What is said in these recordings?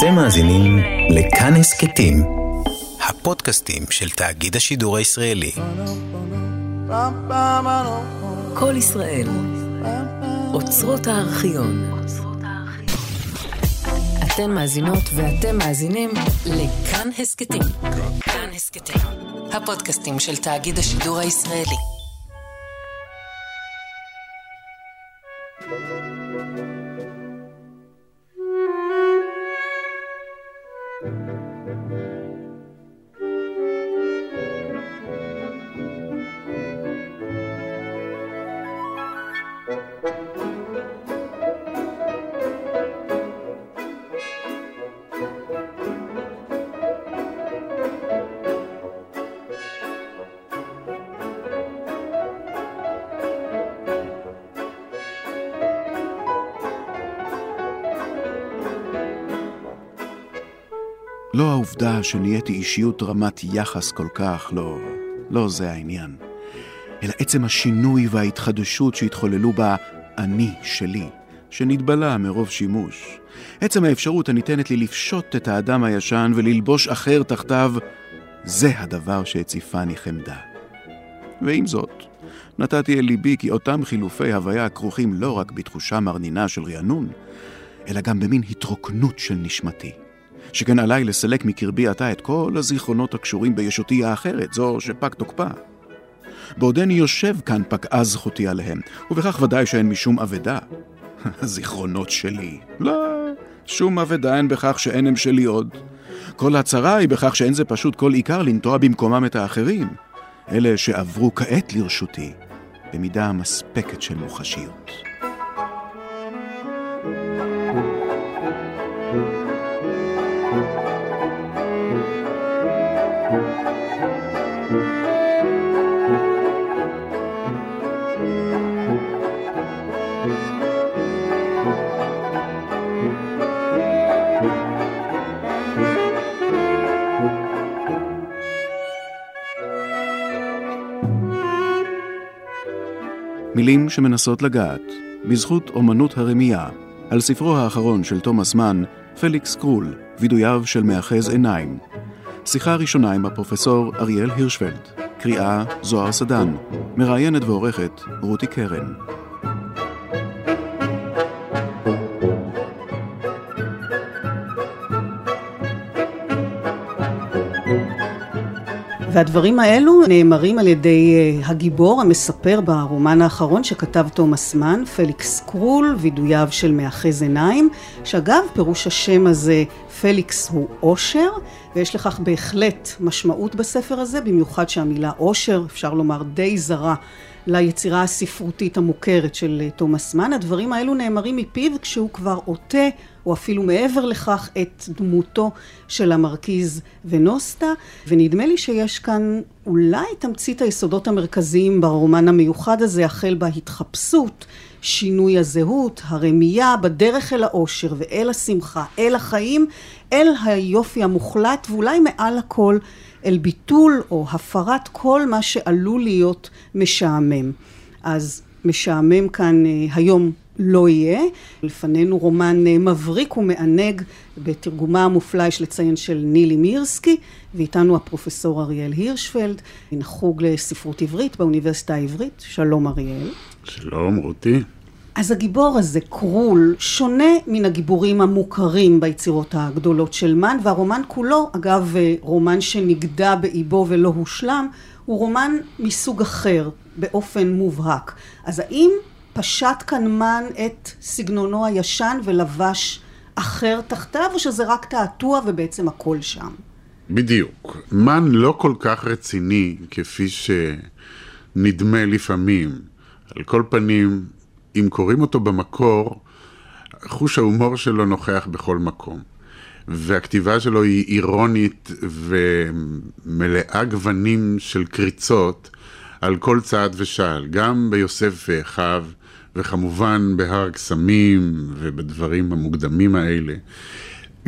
אתם מאזינים לכאן הסכתים, הפודקאסטים של תאגיד השידור הישראלי. כל ישראל, אוצרות הארכיון. אתן מאזינות ואתם מאזינים לכאן הסכתים. כאן הסכתים, הפודקאסטים של תאגיד השידור הישראלי. שנהייתי אישיות רמת יחס כל כך, לא, לא זה העניין. אלא עצם השינוי וההתחדשות שהתחוללו בה אני שלי, שנתבלה מרוב שימוש. עצם האפשרות הניתנת לי לפשוט את האדם הישן וללבוש אחר תחתיו, זה הדבר שהציפני חמדה. ועם זאת, נתתי אל ליבי כי אותם חילופי הוויה כרוכים לא רק בתחושה מרנינה של רענון, אלא גם במין התרוקנות של נשמתי. שכן עליי לסלק מקרבי עתה את כל הזיכרונות הקשורים בישותי האחרת, זו שפג תוקפה. בעודני יושב כאן פקעה זכותי עליהם, ובכך ודאי שאין משום אבדה. הזיכרונות שלי. לא, שום אבדה אין בכך שאין הם שלי עוד. כל הצרה היא בכך שאין זה פשוט כל עיקר לנטוע במקומם את האחרים, אלה שעברו כעת לרשותי, במידה מספקת של מוחשיות. מילים שמנסות לגעת, בזכות אומנות הרמייה, על ספרו האחרון של תומאס מן, פליקס קרול, וידוייו של מאחז עיניים. שיחה ראשונה עם הפרופסור אריאל הירשפלד, קריאה זוהר סדן, מראיינת ועורכת רותי קרן. והדברים האלו נאמרים על ידי אה, הגיבור המספר ברומן האחרון שכתב תומאס מן, פליקס קרול, וידוייו של מאחז עיניים, שאגב פירוש השם הזה פליקס הוא אושר, ויש לכך בהחלט משמעות בספר הזה, במיוחד שהמילה אושר, אפשר לומר די זרה ליצירה הספרותית המוכרת של אה, תומאס מן. הדברים האלו נאמרים מפיו כשהוא כבר עוטה או אפילו מעבר לכך את דמותו של המרכיז ונוסטה, ונדמה לי שיש כאן אולי תמצית היסודות המרכזיים ברומן המיוחד הזה, החל בהתחפשות, שינוי הזהות, הרמייה, בדרך אל האושר ואל השמחה, אל החיים, אל היופי המוחלט, ואולי מעל הכל אל ביטול או הפרת כל מה שעלול להיות משעמם. אז משעמם כאן אה, היום לא יהיה. לפנינו רומן אה, מבריק ומענג בתרגומה המופלא, יש לציין, של נילי מירסקי, ואיתנו הפרופסור אריאל הירשפלד, מן החוג לספרות עברית באוניברסיטה העברית. שלום אריאל. שלום רותי. אז הגיבור הזה, קרול, שונה מן הגיבורים המוכרים ביצירות הגדולות של מן, והרומן כולו, אגב אה, רומן שנגדע באיבו ולא הושלם, הוא רומן מסוג אחר, באופן מובהק. אז האם פשט כאן מן את סגנונו הישן ולבש אחר תחתיו, או שזה רק תעתוע ובעצם הכל שם? בדיוק. מן לא כל כך רציני כפי שנדמה לפעמים. על כל פנים, אם קוראים אותו במקור, חוש ההומור שלו נוכח בכל מקום. והכתיבה שלו היא אירונית ומלאה גוונים של קריצות על כל צעד ושעל, גם ביוסף ואחיו, וכמובן בהר קסמים ובדברים המוקדמים האלה.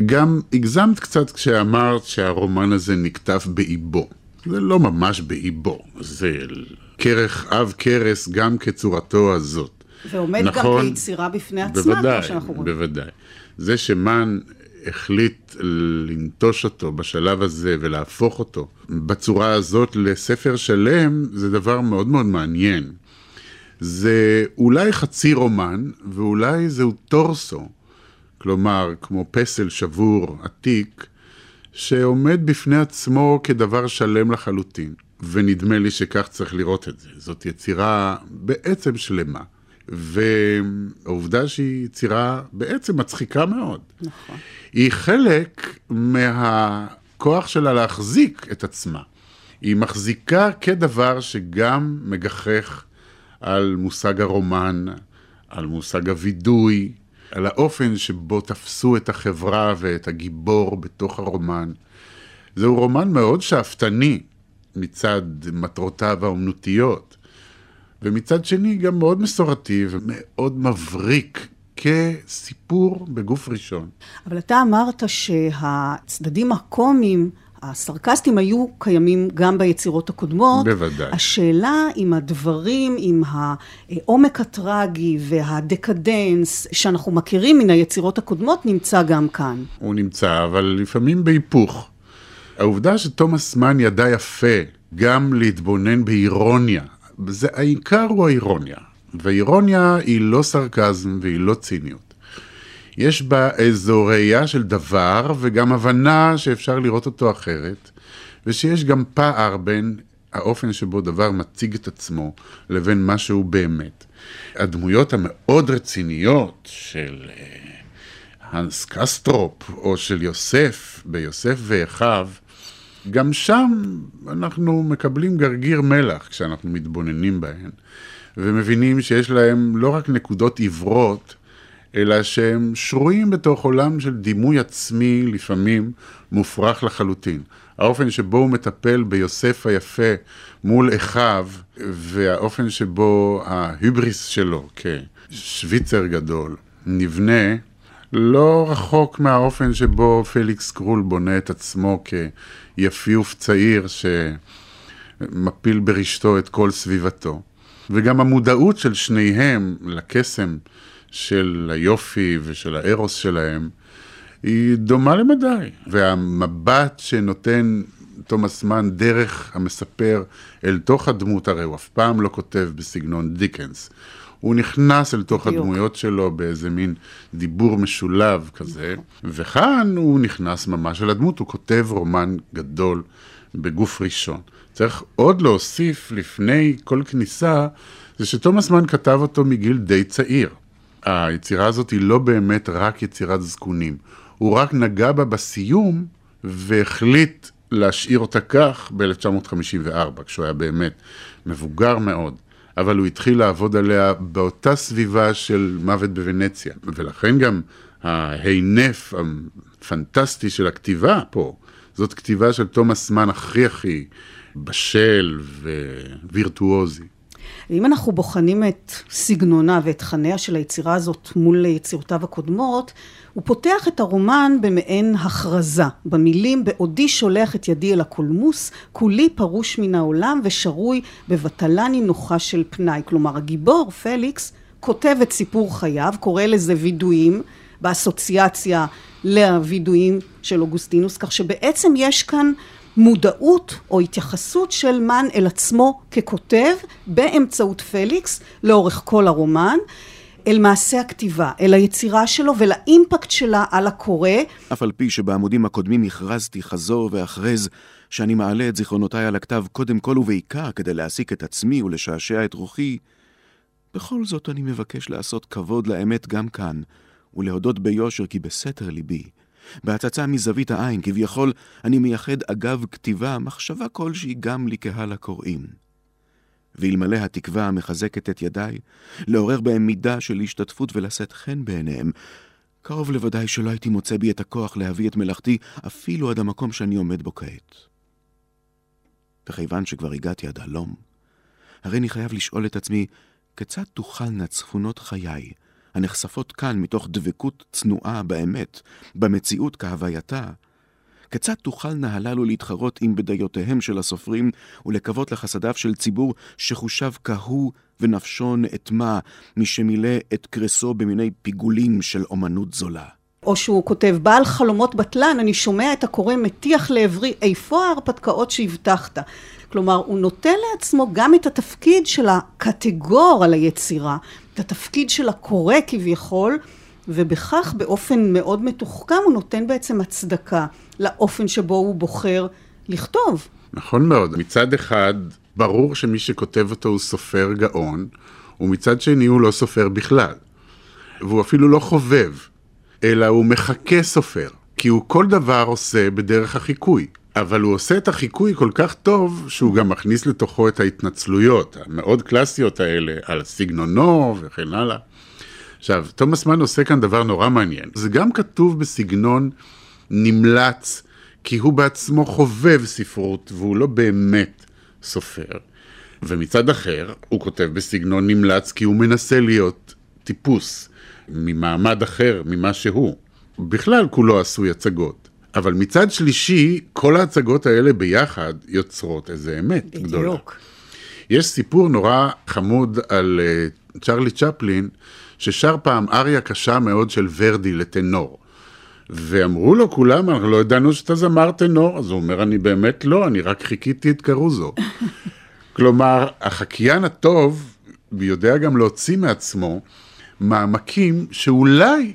גם הגזמת קצת כשאמרת שהרומן הזה נכתב באיבו. זה לא ממש באיבו, זה כרך אב כרס גם כצורתו הזאת. ועומד נכון, גם כיצירה בפני עצמה, בוודאי, כמו שאנחנו רואים. בוודאי. זה שמן החליט לנטוש אותו בשלב הזה ולהפוך אותו בצורה הזאת לספר שלם, זה דבר מאוד מאוד מעניין. זה אולי חצי רומן, ואולי זהו טורסו, כלומר, כמו פסל שבור עתיק, שעומד בפני עצמו כדבר שלם לחלוטין. ונדמה לי שכך צריך לראות את זה. זאת יצירה בעצם שלמה. והעובדה שהיא יצירה בעצם מצחיקה מאוד. נכון. היא חלק מהכוח שלה להחזיק את עצמה. היא מחזיקה כדבר שגם מגחך על מושג הרומן, על מושג הווידוי, על האופן שבו תפסו את החברה ואת הגיבור בתוך הרומן. זהו רומן מאוד שאפתני מצד מטרותיו האומנותיות, ומצד שני גם מאוד מסורתי ומאוד מבריק כסיפור בגוף ראשון. אבל אתה אמרת שהצדדים הקומיים הסרקסטים היו קיימים גם ביצירות הקודמות. בוודאי. השאלה אם הדברים, אם העומק הטרגי והדקדנס שאנחנו מכירים מן היצירות הקודמות נמצא גם כאן. הוא נמצא, אבל לפעמים בהיפוך. העובדה שתומאס מן ידע יפה גם להתבונן באירוניה, זה, העיקר הוא האירוניה. ואירוניה היא לא סרקזם והיא לא ציניות. יש בה איזו ראייה של דבר וגם הבנה שאפשר לראות אותו אחרת, ושיש גם פער בין האופן שבו דבר מציג את עצמו לבין מה שהוא באמת. הדמויות המאוד רציניות של הנס אה, קסטרופ או של יוסף ביוסף ואחיו, גם שם אנחנו מקבלים גרגיר מלח כשאנחנו מתבוננים בהן, ומבינים שיש להם לא רק נקודות עיוורות, אלא שהם שרויים בתוך עולם של דימוי עצמי, לפעמים מופרך לחלוטין. האופן שבו הוא מטפל ביוסף היפה מול אחיו, והאופן שבו ההיבריס שלו כשוויצר גדול נבנה, לא רחוק מהאופן שבו פליקס קרול בונה את עצמו כיפיוף צעיר שמפיל ברשתו את כל סביבתו. וגם המודעות של שניהם לקסם של היופי ושל הארוס שלהם, היא דומה למדי. והמבט שנותן תומאס מן דרך המספר אל תוך הדמות, הרי הוא אף פעם לא כותב בסגנון דיקנס. הוא נכנס אל תוך בדיוק. הדמויות שלו באיזה מין דיבור משולב כזה, וכאן הוא נכנס ממש אל הדמות, הוא כותב רומן גדול בגוף ראשון. צריך עוד להוסיף לפני כל כניסה, זה שתומאס מן כתב אותו מגיל די צעיר. היצירה הזאת היא לא באמת רק יצירת זקונים. הוא רק נגע בה בסיום והחליט להשאיר אותה כך ב-1954, כשהוא היה באמת מבוגר מאוד. אבל הוא התחיל לעבוד עליה באותה סביבה של מוות בוונציה. ולכן גם ההינף הפנטסטי של הכתיבה פה, זאת כתיבה של תומאס מן הכי הכי בשל ווירטואוזי. אם אנחנו בוחנים את סגנונה ואת תכניה של היצירה הזאת מול יצירותיו הקודמות, הוא פותח את הרומן במעין הכרזה, במילים בעודי שולח את ידי אל הקולמוס, כולי פרוש מן העולם ושרוי בבטלה נינוחה של פנאי. כלומר, הגיבור, פליקס, כותב את סיפור חייו, קורא לזה וידויים, באסוציאציה לווידויים של אוגוסטינוס, כך שבעצם יש כאן מודעות או התייחסות של מן אל עצמו ככותב באמצעות פליקס לאורך כל הרומן אל מעשה הכתיבה, אל היצירה שלו ולאימפקט שלה על הקורא. אף על פי שבעמודים הקודמים הכרזתי חזור ואחרז שאני מעלה את זיכרונותיי על הכתב קודם כל ובעיקר כדי להעסיק את עצמי ולשעשע את רוחי, בכל זאת אני מבקש לעשות כבוד לאמת גם כאן, ולהודות ביושר כי בסתר ליבי בהצצה מזווית העין, כביכול אני מייחד אגב כתיבה מחשבה כלשהי גם לקהל הקוראים. ואלמלא התקווה המחזקת את ידיי, לעורר בהם מידה של השתתפות ולשאת חן בעיניהם, קרוב לוודאי שלא הייתי מוצא בי את הכוח להביא את מלאכתי אפילו עד המקום שאני עומד בו כעת. וכיוון שכבר הגעתי עד הלום, הרי אני חייב לשאול את עצמי, כיצד תוכלנה צפונות חיי הנחשפות כאן מתוך דבקות צנועה באמת, במציאות כהווייתה, כיצד תוכלנה הללו להתחרות עם בדיותיהם של הסופרים ולקוות לחסדיו של ציבור שחושב כהוא ונפשו נאטמה משמילא את קרסו במיני פיגולים של אומנות זולה? או שהוא כותב, בעל חלומות בטלן, אני שומע את הקורא מטיח לעברי, איפה ההרפתקאות שהבטחת? כלומר, הוא נותן לעצמו גם את התפקיד של הקטגור על היצירה, את התפקיד של הקורא כביכול, ובכך באופן מאוד מתוחכם הוא נותן בעצם הצדקה לאופן שבו הוא בוחר לכתוב. נכון מאוד. מצד אחד, ברור שמי שכותב אותו הוא סופר גאון, ומצד שני הוא לא סופר בכלל. והוא אפילו לא חובב, אלא הוא מחכה סופר, כי הוא כל דבר עושה בדרך החיקוי. אבל הוא עושה את החיקוי כל כך טוב, שהוא גם מכניס לתוכו את ההתנצלויות המאוד קלאסיות האלה, על סגנונו וכן הלאה. עכשיו, תומאס מן עושה כאן דבר נורא מעניין. זה גם כתוב בסגנון נמלץ, כי הוא בעצמו חובב ספרות, והוא לא באמת סופר. ומצד אחר, הוא כותב בסגנון נמלץ, כי הוא מנסה להיות טיפוס ממעמד אחר ממה שהוא. בכלל כולו עשוי הצגות. אבל מצד שלישי, כל ההצגות האלה ביחד יוצרות איזה אמת בדיוק. גדולה. יש סיפור נורא חמוד על uh, צ'רלי צ'פלין, ששר פעם אריה קשה מאוד של ורדי לטנור. ואמרו לו כולם, אנחנו לא ידענו שאתה זמר טנור, אז הוא אומר, אני באמת לא, אני רק חיכיתי את קרוזו. כלומר, החקיין הטוב יודע גם להוציא מעצמו מעמקים שאולי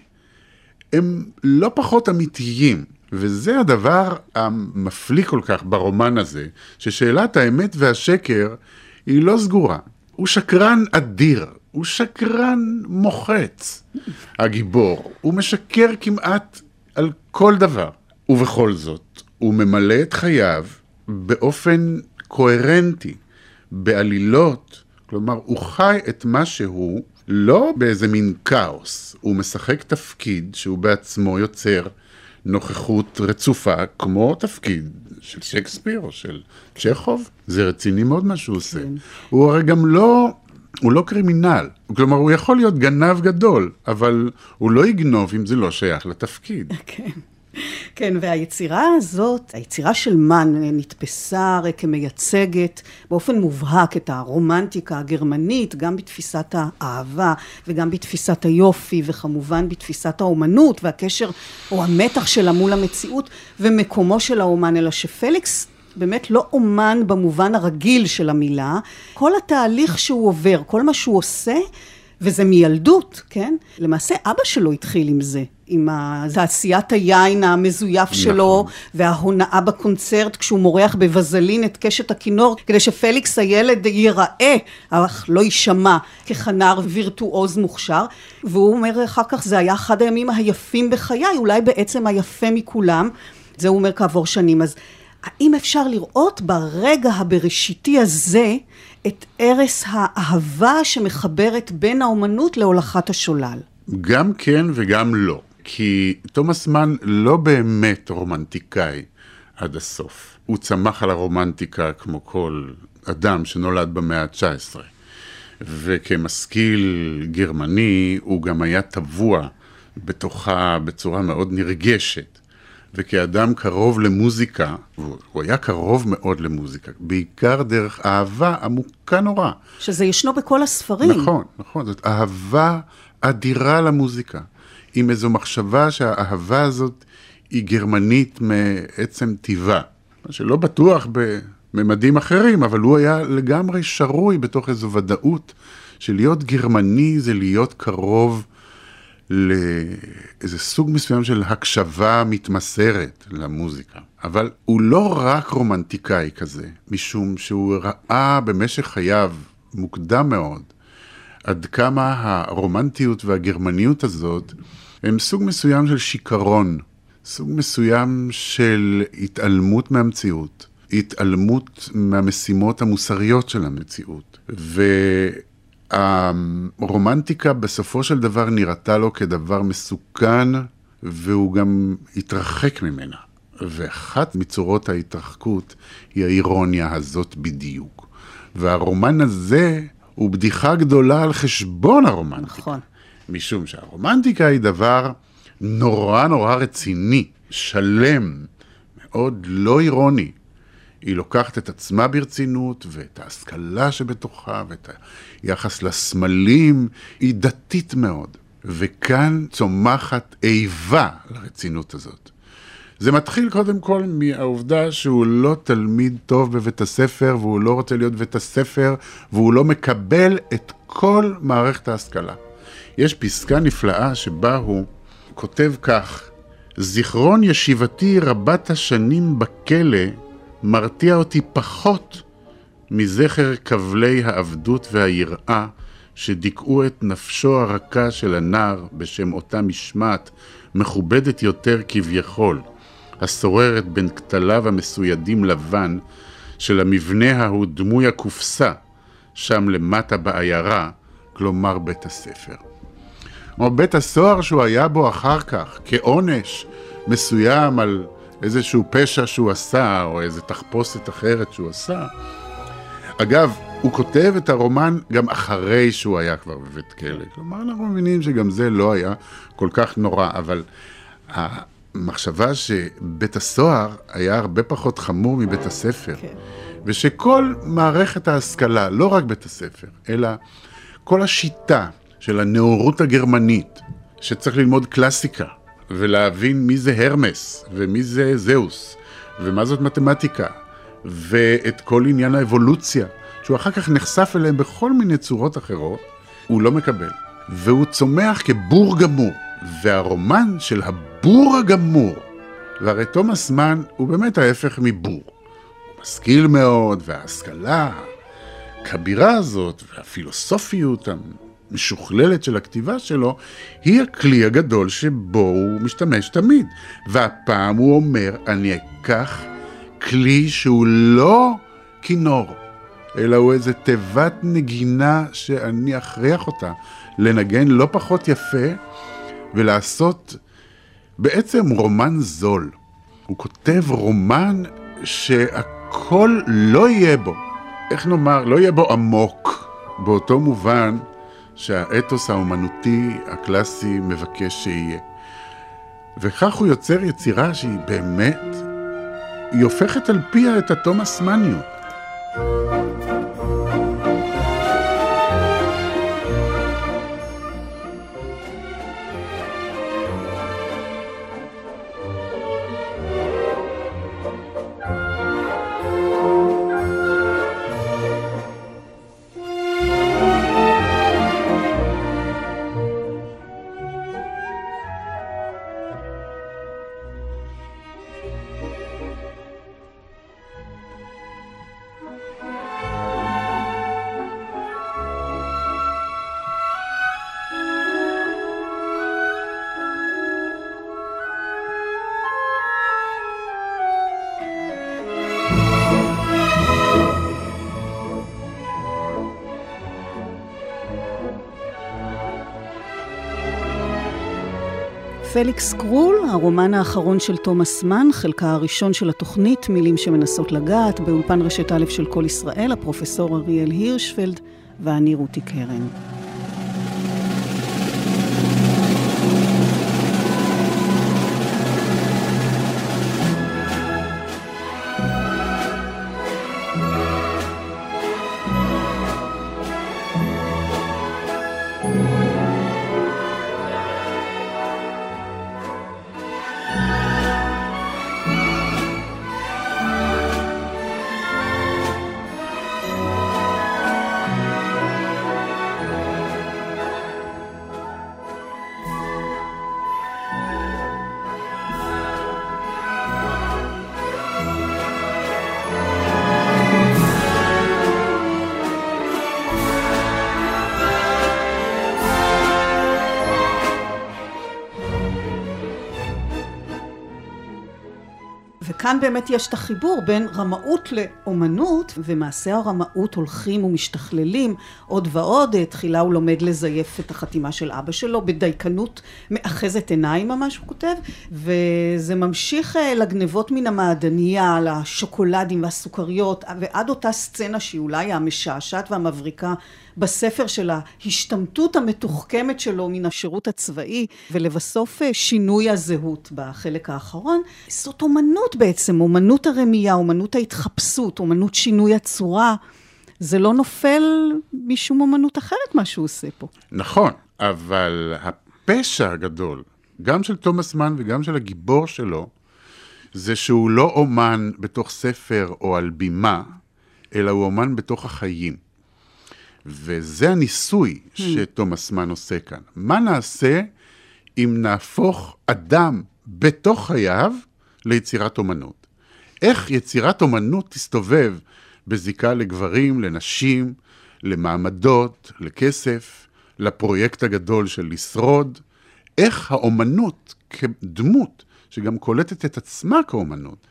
הם לא פחות אמיתיים. וזה הדבר המפליא כל כך ברומן הזה, ששאלת האמת והשקר היא לא סגורה. הוא שקרן אדיר, הוא שקרן מוחץ, הגיבור. הוא משקר כמעט על כל דבר. ובכל זאת, הוא ממלא את חייו באופן קוהרנטי, בעלילות, כלומר, הוא חי את מה שהוא לא באיזה מין כאוס, הוא משחק תפקיד שהוא בעצמו יוצר נוכחות רצופה, כמו תפקיד של שייקספיר או של צ'כוב. זה רציני מאוד מה שהוא עושה. הוא הרי גם לא... הוא לא קרימינל, כלומר הוא יכול להיות גנב גדול, אבל הוא לא יגנוב אם זה לא שייך לתפקיד. כן. כן, והיצירה הזאת, היצירה של מן נתפסה הרי כמייצגת באופן מובהק את הרומנטיקה הגרמנית, גם בתפיסת האהבה וגם בתפיסת היופי וכמובן בתפיסת האומנות והקשר או המתח שלה מול המציאות ומקומו של האומן, אלא שפליקס באמת לא אומן במובן הרגיל של המילה, כל התהליך שהוא עובר, כל מה שהוא עושה, וזה מילדות, כן? למעשה אבא שלו התחיל עם זה, עם תעשיית היין המזויף שלו, נכון. וההונאה בקונצרט כשהוא מורח בבזלין את קשת הכינור, כדי שפליקס הילד ייראה, אך לא יישמע, ככנר וירטואוז מוכשר. והוא אומר אחר כך, זה היה אחד הימים היפים בחיי, אולי בעצם היפה מכולם. זה הוא אומר כעבור שנים. אז האם אפשר לראות ברגע הבראשיתי הזה את ערש האהבה שמחברת בין האומנות להולכת השולל? גם כן וגם לא. כי תומאס מן לא באמת רומנטיקאי עד הסוף. הוא צמח על הרומנטיקה כמו כל אדם שנולד במאה ה-19. וכמשכיל גרמני הוא גם היה טבוע בתוכה בצורה מאוד נרגשת. וכאדם קרוב למוזיקה, הוא היה קרוב מאוד למוזיקה, בעיקר דרך אהבה עמוקה נורא. שזה ישנו בכל הספרים. נכון, נכון, זאת אהבה אדירה למוזיקה, עם איזו מחשבה שהאהבה הזאת היא גרמנית מעצם טיבה, מה שלא בטוח בממדים אחרים, אבל הוא היה לגמרי שרוי בתוך איזו ודאות שלהיות גרמני זה להיות קרוב לאיזה סוג מסוים של הקשבה מתמסרת למוזיקה. אבל הוא לא רק רומנטיקאי כזה, משום שהוא ראה במשך חייו, מוקדם מאוד, עד כמה הרומנטיות והגרמניות הזאת הם סוג מסוים של שיכרון, סוג מסוים של התעלמות מהמציאות, התעלמות מהמשימות המוסריות של המציאות. והרומנטיקה בסופו של דבר נראתה לו כדבר מסוכן, והוא גם התרחק ממנה. ואחת מצורות ההתרחקות היא האירוניה הזאת בדיוק. והרומן הזה הוא בדיחה גדולה על חשבון הרומנטיקה. נכון. משום שהרומנטיקה היא דבר נורא נורא רציני, שלם, מאוד לא אירוני. היא לוקחת את עצמה ברצינות, ואת ההשכלה שבתוכה, ואת היחס לסמלים, היא דתית מאוד. וכאן צומחת איבה לרצינות הזאת. זה מתחיל קודם כל מהעובדה שהוא לא תלמיד טוב בבית הספר, והוא לא רוצה להיות בבית הספר, והוא לא מקבל את כל מערכת ההשכלה. יש פסקה נפלאה שבה הוא כותב כך: זיכרון ישיבתי רבת השנים בכלא מרתיע אותי פחות מזכר כבלי העבדות והיראה שדיכאו את נפשו הרכה של הנער בשם אותה משמעת מכובדת יותר כביכול, השוררת בין כתליו המסוידים לבן של המבנה ההוא דמוי הקופסה, שם למטה בעיירה, כלומר בית הספר. או בית הסוהר שהוא היה בו אחר כך, כעונש מסוים על איזשהו פשע שהוא עשה, או איזו תחפושת אחרת שהוא עשה. אגב, הוא כותב את הרומן גם אחרי שהוא היה כבר בבית כלא. כלומר, אנחנו מבינים שגם זה לא היה כל כך נורא, אבל המחשבה שבית הסוהר היה הרבה פחות חמור מבית הספר, כן. ושכל מערכת ההשכלה, לא רק בית הספר, אלא כל השיטה של הנאורות הגרמנית, שצריך ללמוד קלאסיקה, ולהבין מי זה הרמס, ומי זה זהוס, ומה זאת מתמטיקה, ואת כל עניין האבולוציה, שהוא אחר כך נחשף אליהם בכל מיני צורות אחרות, הוא לא מקבל. והוא צומח כבור גמור. והרומן של הבור הגמור, והרי תומאס מן הוא באמת ההפך מבור. הוא משכיל מאוד, וההשכלה הכבירה הזאת, והפילוסופיות המשוכללת של הכתיבה שלו, היא הכלי הגדול שבו הוא משתמש תמיד. והפעם הוא אומר, אני אקח כלי שהוא לא כינור, אלא הוא איזה תיבת נגינה שאני אכריח אותה לנגן לא פחות יפה ולעשות בעצם רומן זול. הוא כותב רומן שהכל לא יהיה בו, איך נאמר, לא יהיה בו עמוק, באותו מובן שהאתוס האומנותי הקלאסי מבקש שיהיה. וכך הוא יוצר יצירה שהיא באמת, היא הופכת על פיה את התומאס מניות. פליקס קרול, הרומן האחרון של תומאס מן, חלקה הראשון של התוכנית, מילים שמנסות לגעת, באולפן רשת א' של כל ישראל, הפרופסור אריאל הירשפלד ואני רותי קרן. וכאן באמת יש את החיבור בין רמאות לאומנות, ומעשי הרמאות הולכים ומשתכללים עוד ועוד. תחילה הוא לומד לזייף את החתימה של אבא שלו, בדייקנות מאחזת עיניים ממש הוא כותב, וזה ממשיך אה, לגנבות מן המעדניה, לשוקולדים והסוכריות, ועד אותה סצנה שהיא אולי המשעשעת והמבריקה בספר של ההשתמטות המתוחכמת שלו מן השירות הצבאי, ולבסוף אה, שינוי הזהות בחלק האחרון. זאת אומנות בעצם, אומנות הרמייה, אומנות ההתחפשות, אומנות שינוי הצורה. זה לא נופל משום אומנות אחרת מה שהוא עושה פה. נכון, אבל הפשע הגדול, גם של תומאס מן וגם של הגיבור שלו, זה שהוא לא אומן בתוך ספר או על בימה, אלא הוא אומן בתוך החיים. וזה הניסוי hmm. שתומאס מן עושה כאן. מה נעשה אם נהפוך אדם בתוך חייו ליצירת אומנות? איך יצירת אומנות תסתובב בזיקה לגברים, לנשים, למעמדות, לכסף, לפרויקט הגדול של לשרוד? איך האומנות כדמות, שגם קולטת את עצמה כאומנות,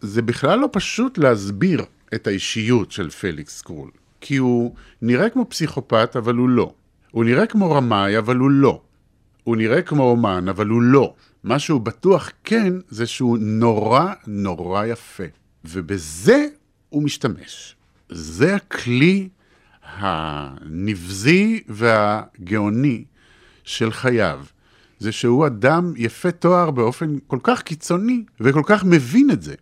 זה בכלל לא פשוט להסביר את האישיות של פליקס קרול. כי הוא נראה כמו פסיכופת, אבל הוא לא. הוא נראה כמו רמאי, אבל הוא לא. הוא נראה כמו אומן, אבל הוא לא. מה שהוא בטוח כן, זה שהוא נורא נורא יפה. ובזה הוא משתמש. זה הכלי הנבזי והגאוני של חייו. זה שהוא אדם יפה תואר באופן כל כך קיצוני, וכל כך מבין את זה.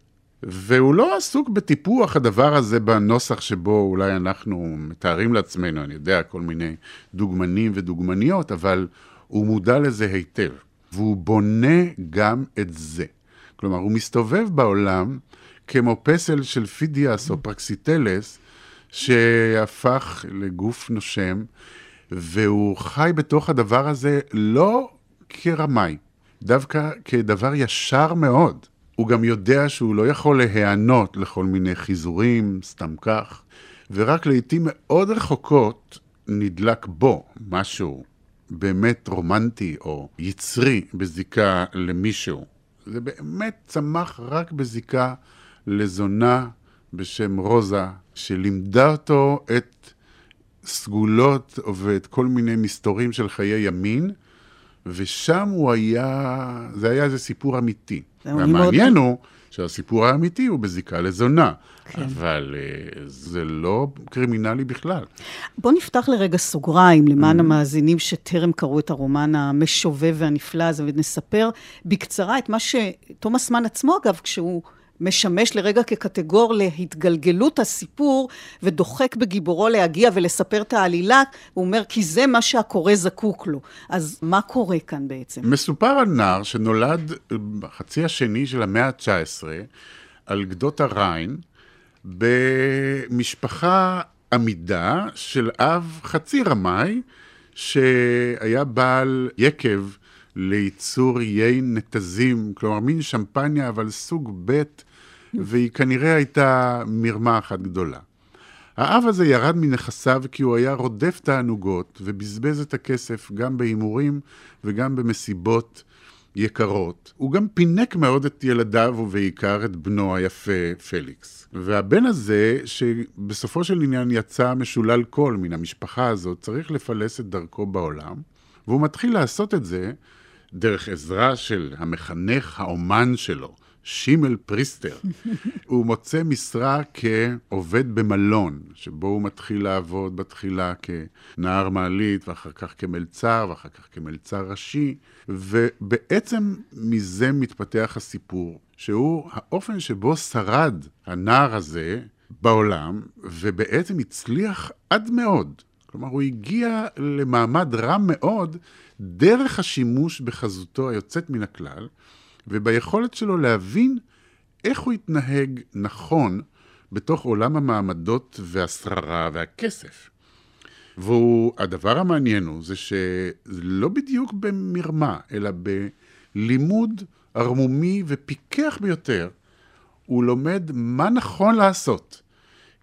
והוא לא עסוק בטיפוח הדבר הזה בנוסח שבו אולי אנחנו מתארים לעצמנו, אני יודע, כל מיני דוגמנים ודוגמניות, אבל הוא מודע לזה היטב, והוא בונה גם את זה. כלומר, הוא מסתובב בעולם כמו פסל של פידיאס או פרקסיטלס, שהפך לגוף נושם, והוא חי בתוך הדבר הזה לא כרמאי, דווקא כדבר ישר מאוד. הוא גם יודע שהוא לא יכול להיענות לכל מיני חיזורים, סתם כך, ורק לעיתים מאוד רחוקות נדלק בו משהו באמת רומנטי או יצרי בזיקה למישהו. זה באמת צמח רק בזיקה לזונה בשם רוזה, שלימדה אותו את סגולות ואת כל מיני מסתורים של חיי ימין, ושם הוא היה, זה היה איזה סיפור אמיתי. והמעניין מאוד... הוא שהסיפור האמיתי הוא בזיקה לזונה, כן. אבל uh, זה לא קרימינלי בכלל. בוא נפתח לרגע סוגריים למען mm-hmm. המאזינים שטרם קראו את הרומן המשובב והנפלא הזה, ונספר בקצרה את מה שתומאס מן עצמו, אגב, כשהוא... משמש לרגע כקטגור להתגלגלות הסיפור וחק בגיבורו להגיע ולספר את העלילה, הוא אומר כי זה מה שהקורא זקוק לו. אז מה קורה כאן בעצם? מסופר על נער שנולד בחצי השני של המאה ה-19 על גדות הריין במשפחה עמידה של אב חצי רמאי שהיה בעל יקב לייצור יין נתזים, כלומר מין שמפניה אבל סוג ב', והיא כנראה הייתה מרמה אחת גדולה. האב הזה ירד מנכסיו כי הוא היה רודף תענוגות ובזבז את הכסף גם בהימורים וגם במסיבות יקרות. הוא גם פינק מאוד את ילדיו ובעיקר את בנו היפה פליקס. והבן הזה, שבסופו של עניין יצא משולל כול מן המשפחה הזאת, צריך לפלס את דרכו בעולם, והוא מתחיל לעשות את זה דרך עזרה של המחנך האומן שלו, שימל פריסטר. הוא מוצא משרה כעובד במלון, שבו הוא מתחיל לעבוד בתחילה כנער מעלית, ואחר כך כמלצר, ואחר כך כמלצר ראשי, ובעצם מזה מתפתח הסיפור, שהוא האופן שבו שרד הנער הזה בעולם, ובעצם הצליח עד מאוד. כלומר, הוא הגיע למעמד רם מאוד דרך השימוש בחזותו היוצאת מן הכלל, וביכולת שלו להבין איך הוא יתנהג נכון בתוך עולם המעמדות והשררה והכסף. והדבר המעניין הוא זה שלא בדיוק במרמה, אלא בלימוד ערמומי ופיקח ביותר, הוא לומד מה נכון לעשות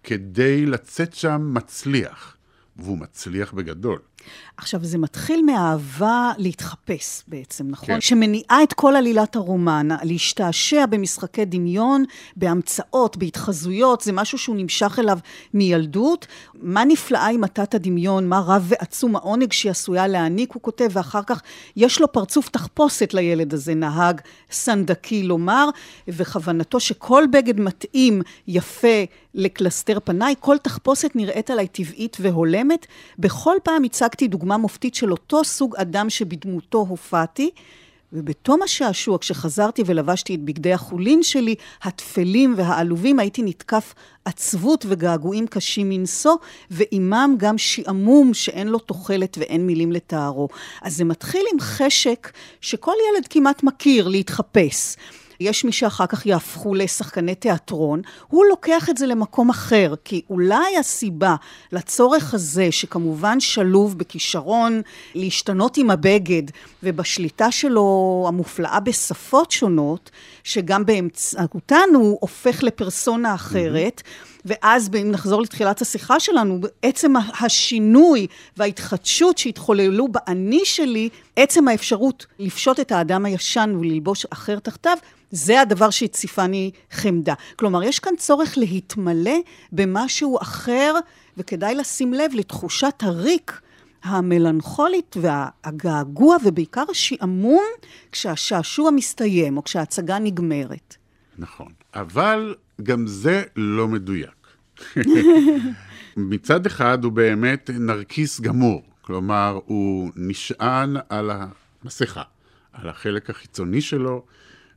כדי לצאת שם מצליח, והוא מצליח בגדול. עכשיו, זה מתחיל מאהבה להתחפש בעצם, נכון? כן. שמניעה את כל עלילת הרומן, להשתעשע במשחקי דמיון, בהמצאות, בהתחזויות, זה משהו שהוא נמשך אליו מילדות. מה נפלאה עם מתת הדמיון, מה רב ועצום העונג שהיא עשויה להעניק, הוא כותב, ואחר כך יש לו פרצוף תחפושת לילד הזה, נהג סנדקי לומר, וכוונתו שכל בגד מתאים, יפה, לקלסתר פניי, כל תחפושת נראית עליי טבעית והולמת. בכל פעם הצגתי דוגמה מופתית של אותו סוג אדם שבדמותו הופעתי, ובתום השעשוע, כשחזרתי ולבשתי את בגדי החולין שלי, התפלים והעלובים, הייתי נתקף עצבות וגעגועים קשים מנשוא, ועימם גם שעמום שאין לו תוחלת ואין מילים לתארו. אז זה מתחיל עם חשק שכל ילד כמעט מכיר, להתחפש. יש מי שאחר כך יהפכו לשחקני תיאטרון, הוא לוקח את זה למקום אחר, כי אולי הסיבה לצורך הזה, שכמובן שלוב בכישרון להשתנות עם הבגד, ובשליטה שלו המופלאה בשפות שונות, שגם באמצעותן הוא הופך לפרסונה אחרת, mm-hmm. ואז אם נחזור לתחילת השיחה שלנו, עצם השינוי וההתחדשות שהתחוללו באני שלי, עצם האפשרות לפשוט את האדם הישן וללבוש אחר תחתיו, זה הדבר שהציפני חמדה. כלומר, יש כאן צורך להתמלא במשהו אחר, וכדאי לשים לב לתחושת הריק המלנכולית והגעגוע, ובעיקר השעמום, כשהשעשוע מסתיים או כשההצגה נגמרת. נכון, אבל גם זה לא מדויק. מצד אחד הוא באמת נרקיס גמור, כלומר, הוא נשען על המסכה, על החלק החיצוני שלו,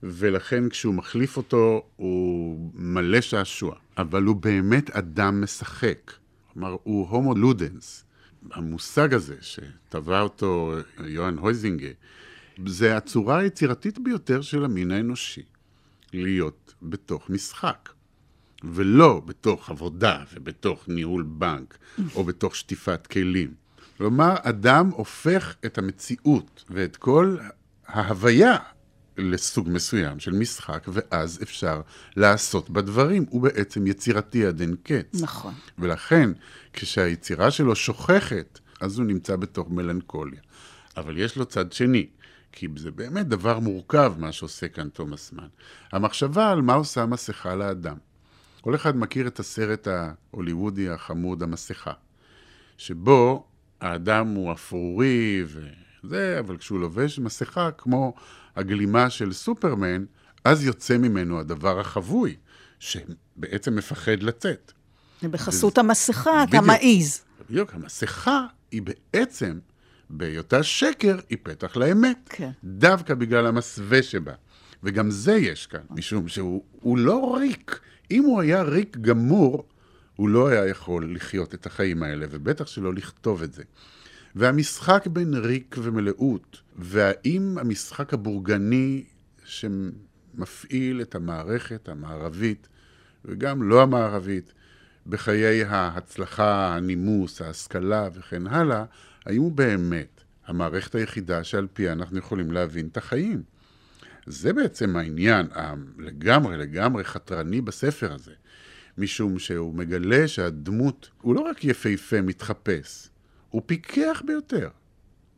ולכן כשהוא מחליף אותו הוא מלא שעשוע. אבל הוא באמת אדם משחק. כלומר, הוא הומו לודנס. המושג הזה שטבע אותו יוהאן הויזינגה, זה הצורה היצירתית ביותר של המין האנושי. להיות בתוך משחק, ולא בתוך עבודה ובתוך ניהול בנק או בתוך שטיפת כלים. כלומר, אדם הופך את המציאות ואת כל ההוויה לסוג מסוים של משחק, ואז אפשר לעשות בדברים. הוא בעצם יצירתי עד אין קץ. נכון. ולכן, כשהיצירה שלו שוכחת, אז הוא נמצא בתוך מלנכוליה. אבל יש לו צד שני, כי זה באמת דבר מורכב, מה שעושה כאן תומאס מן. המחשבה על מה עושה המסכה לאדם. כל אחד מכיר את הסרט ההוליוודי החמוד, המסכה, שבו האדם הוא אפרורי וזה, אבל כשהוא לובש מסכה כמו הגלימה של סופרמן, אז יוצא ממנו הדבר החבוי, שבעצם מפחד לצאת. בחסות וזה, המסכה אתה מעיז. בדיוק, המסכה היא בעצם, בהיותה שקר, היא פתח לאמת. כן. דווקא בגלל המסווה שבה. וגם זה יש כאן, משום שהוא לא ריק. אם הוא היה ריק גמור, הוא לא היה יכול לחיות את החיים האלה, ובטח שלא לכתוב את זה. והמשחק בין ריק ומלאות, והאם המשחק הבורגני שמפעיל את המערכת המערבית, וגם לא המערבית, בחיי ההצלחה, הנימוס, ההשכלה וכן הלאה, האם הוא באמת המערכת היחידה שעל פיה אנחנו יכולים להבין את החיים. זה בעצם העניין לגמרי לגמרי חתרני בספר הזה, משום שהוא מגלה שהדמות הוא לא רק יפהפה מתחפש, הוא פיקח ביותר.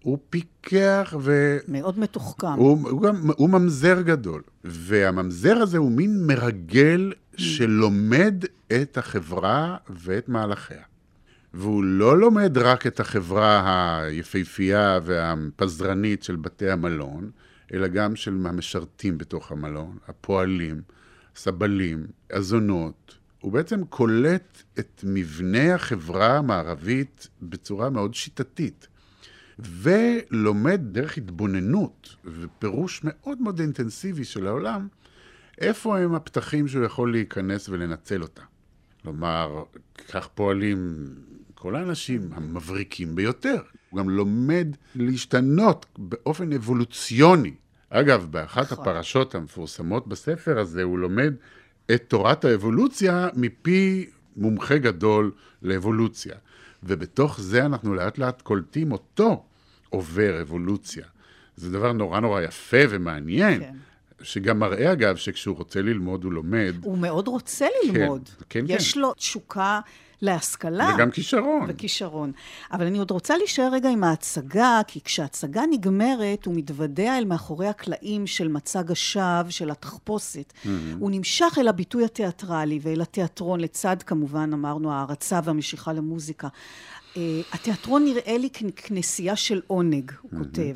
הוא פיקח ו... מאוד מתוחכם. הוא, הוא, גם, הוא ממזר גדול. והממזר הזה הוא מין מרגל שלומד את החברה ואת מהלכיה. והוא לא לומד רק את החברה היפהפייה והפזרנית של בתי המלון, אלא גם של המשרתים בתוך המלון, הפועלים, סבלים, הזונות. הוא בעצם קולט את מבנה החברה המערבית בצורה מאוד שיטתית, ולומד דרך התבוננות ופירוש מאוד מאוד אינטנסיבי של העולם, איפה הם הפתחים שהוא יכול להיכנס ולנצל אותם. כלומר, כך פועלים כל האנשים המבריקים ביותר. הוא גם לומד להשתנות באופן אבולוציוני. אגב, באחת נכון. הפרשות המפורסמות בספר הזה, הוא לומד את תורת האבולוציה מפי מומחה גדול לאבולוציה. ובתוך זה אנחנו לאט לאט קולטים אותו עובר אבולוציה. זה דבר נורא נורא יפה ומעניין. כן. שגם מראה, אגב, שכשהוא רוצה ללמוד, הוא לומד. הוא מאוד רוצה ללמוד. כן, כן. יש כן. לו תשוקה להשכלה. וגם כישרון. וכישרון. אבל אני עוד רוצה להישאר רגע עם ההצגה, כי כשההצגה נגמרת, הוא מתוודע אל מאחורי הקלעים של מצג השווא, של התחפושת. Mm-hmm. הוא נמשך אל הביטוי התיאטרלי ואל התיאטרון, לצד כמובן, אמרנו, הערצה והמשיכה למוזיקה. Uh, התיאטרון נראה לי ככנסייה של עונג, הוא mm-hmm. כותב.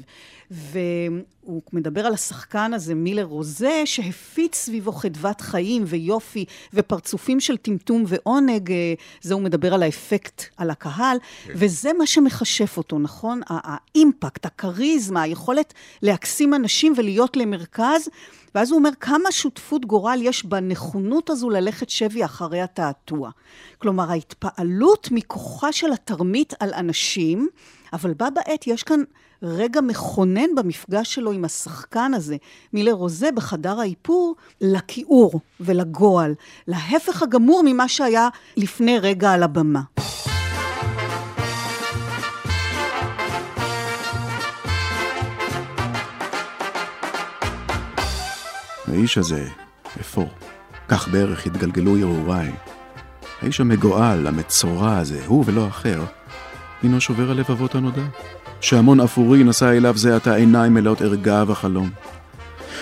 והוא מדבר על השחקן הזה, מילר רוזה, שהפיץ סביבו חדוות חיים ויופי ופרצופים של טמטום ועונג. אה, זה הוא מדבר על האפקט על הקהל, כן. וזה מה שמכשף אותו, נכון? האימפקט, הכריזמה, היכולת להקסים אנשים ולהיות למרכז. ואז הוא אומר כמה שותפות גורל יש בנכונות הזו ללכת שבי אחרי התעתוע. כלומר, ההתפעלות מכוחה של התרמית על אנשים, אבל בה בעת יש כאן רגע מכונן במפגש שלו עם השחקן הזה, מילר רוזה בחדר האיפור, לכיעור ולגועל, להפך הגמור ממה שהיה לפני רגע על הבמה. האיש הזה, איפה? כך בערך התגלגלו הרהוריי. האיש המגועל, המצורע הזה, הוא ולא אחר, הינו שובר הלבבות הנודע. שהמון אפורי נשא אליו זה עתה עיניים מלאות ערגה וחלום.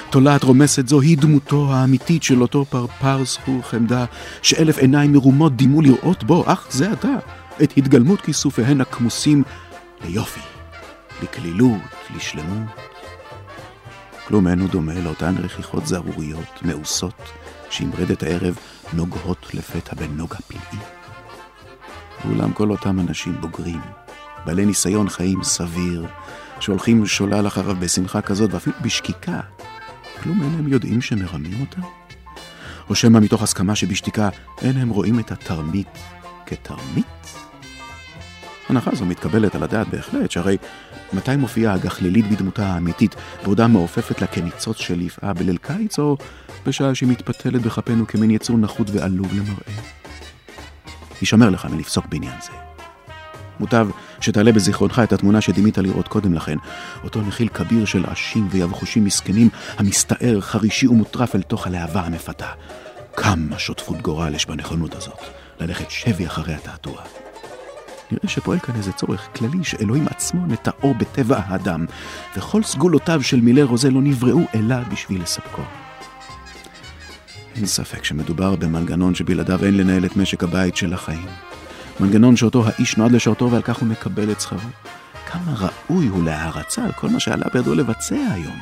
תולעת רומסת זו היא דמותו האמיתית של אותו פרפר זכור חמדה, שאלף עיניים מרומות דימו לראות בו, אך זה עתה, את התגלמות כיסופיהן הכמוסים ליופי, לקלילות, לשלמות. כלום אינו דומה לאותן רכיחות זערוריות, מאוסות, שעם רדת הערב נוגהות לפתע בנוגה פלאי. ואולם כל אותם אנשים בוגרים, בעלי ניסיון חיים סביר, שהולכים שולל אחריו בשמחה כזאת ואפילו בשקיקה, כלום אין הם יודעים שמרמים אותם? או שמא מתוך הסכמה שבשתיקה אין הם רואים את התרמית כתרמית? הנחה זו מתקבלת על הדעת בהחלט, שהרי מתי מופיעה הגחלילית בדמותה האמיתית, בעודה מעופפת לה כניצוץ של יפעה בליל קיץ, או בשעה שהיא מתפתלת בכפינו כמין יצור נחות ועלוב למראה? יישמר לך מלפסוק בעניין זה. מוטב שתעלה בזיכרונך את התמונה שדימית לראות קודם לכן, אותו נחיל כביר של עשים ויבחושים מסכנים, המסתער חרישי ומוטרף אל תוך הלהבה המפתה. כמה שותפות גורל יש בנכונות הזאת, ללכת שבי אחרי התעתוע. נראה שפועל כאן איזה צורך כללי שאלוהים עצמו נטעו בטבע האדם, וכל סגולותיו של מילי רוזה לא נבראו אלא בשביל לספקו. אין ספק שמדובר במנגנון שבלעדיו אין לנהל את משק הבית של החיים. מנגנון שאותו האיש נועד לשרתו ועל כך הוא מקבל את שכרו. כמה ראוי הוא להערצה על כל מה שעלה בידו לבצע היום,